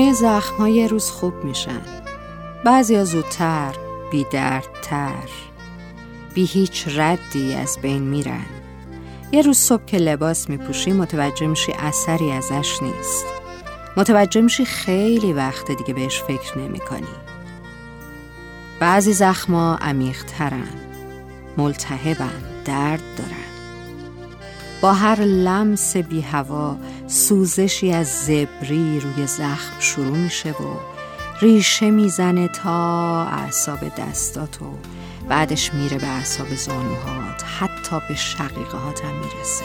همه زخم های روز خوب میشن. بعضی زودتر بی دردتر بی هیچ ردی از بین میرن. یه روز صبح که لباس میپوشی متوجه میشی اثری ازش نیست. متوجه میشی خیلی وقت دیگه بهش فکر نمی کنی. بعضی زخما عمیقترن ملتهبن درد دارن. با هر لمس بی هوا سوزشی از زبری روی زخم شروع میشه و ریشه می‌زنه تا اعصاب دستاتو بعدش میره به اعصاب زانوهات حتی به شقیقه هم می‌رسه.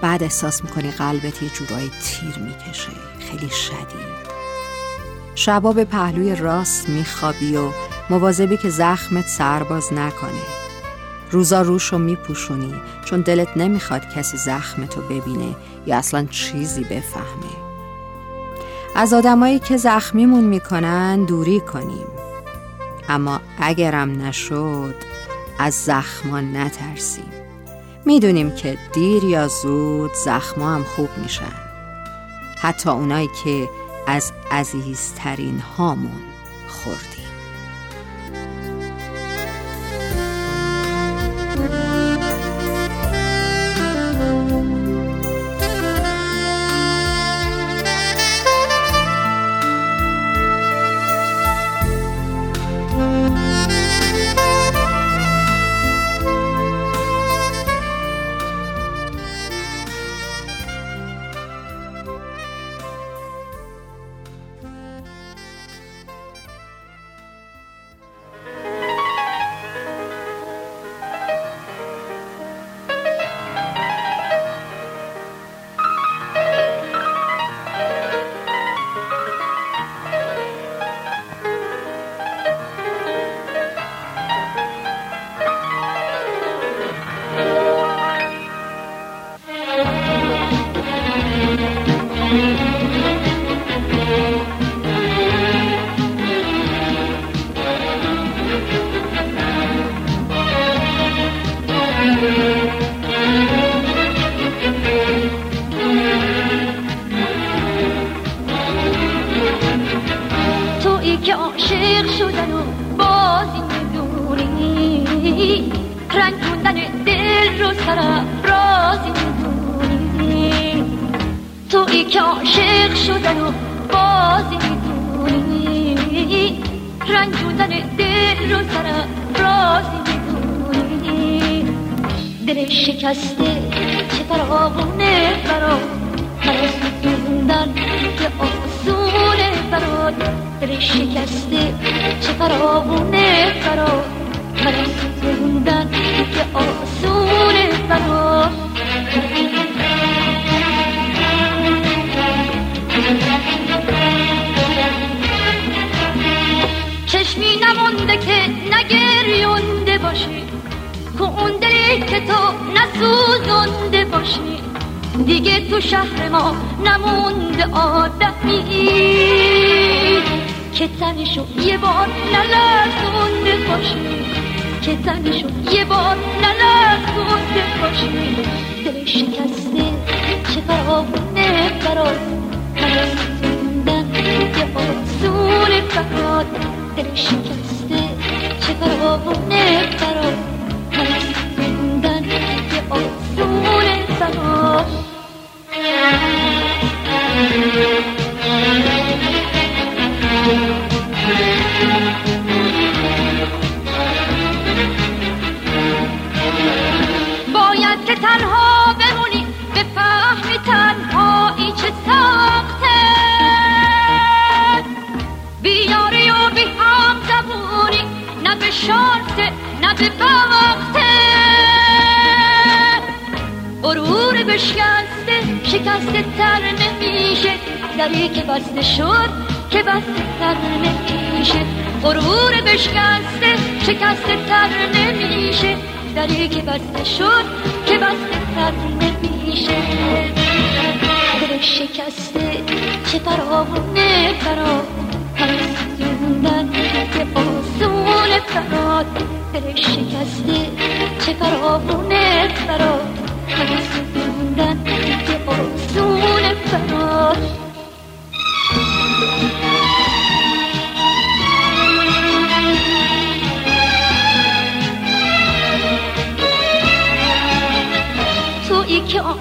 بعد احساس می‌کنی قلبت یه جورایی تیر می‌کشه خیلی شدید. شبا به پهلوی راست میخوابی و مواظبی که زخمت سرباز نکنه. روزا روش رو میپوشونی چون دلت نمی‌خواد کسی زخمتو ببینه یا اصلا چیزی بفهمه. از آدمایی که زخمیمون می‌کنن دوری کنیم. اما اگرم نشد از زخمان نترسیم. می‌دونیم که دیر یا زود زخما هم خوب میشن. حتی اونایی که از عزیزترین هامون خوردیم. رو رازی می‌دونی. توی که عاشق شدن و بازی می‌دونی. رنگوندن دل رو رازی می‌دونی. دل شکسته چه فراغونه برا. من که آسونه برات دل شکسته چه فراغونه برات من که آسونه نسوزونده باشی. دیگه تو شهر ما نمونده آدمی. که تنشو یه بار نلرزونده باشی. که تنشو یه بار نلرزونده باشی. دل شکسته چه فراونه برات. غرور بشکسته شکسته تر نمیشه. دری که بسته شد که بسته تر نمیشه. غرور بشکسته شکسته تر نمیشه. دری که بسته شد که بسته تر نمیشه. دل شکسته چه فراونه فرا پرستوندن که آسون فراد دل شکسته چه فراونه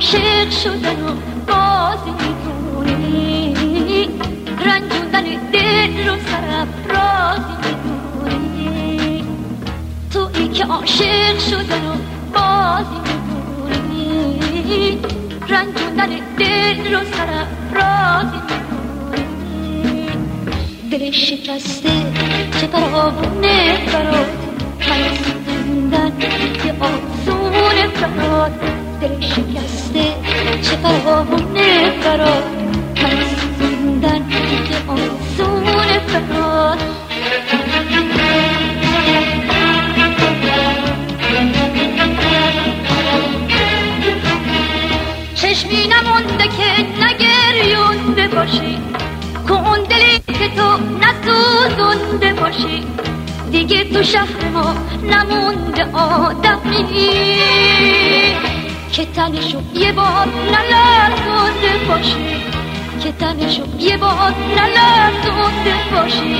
عاشق شدن و بازی می‌دونی رنجوندن دل رو رازی می‌دونی توی که عاشق شدن و بازی می‌دونی رنجوندن دل رو رازی می‌دونی دل شکسته چه پرابونه برات من که آسونه برات دل شکسته چه پروانه فرار از زندن که آسون فرار چشمی نمونده که نگریونده باشی اون دلی که تو نسوزونده باشی دیگه تو شهر ما نمونده آدمی که تنشو یه بار نلرزونده باشی. که تنشو یه بار نلرزونده باشی.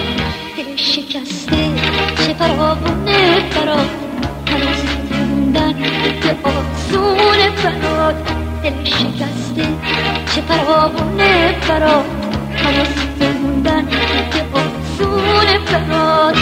دل شکسته چه فراونه فراد هنوز موندن که آسون فراد دل شکسته چه فراونه فراد هنوز موندن که آسون فراد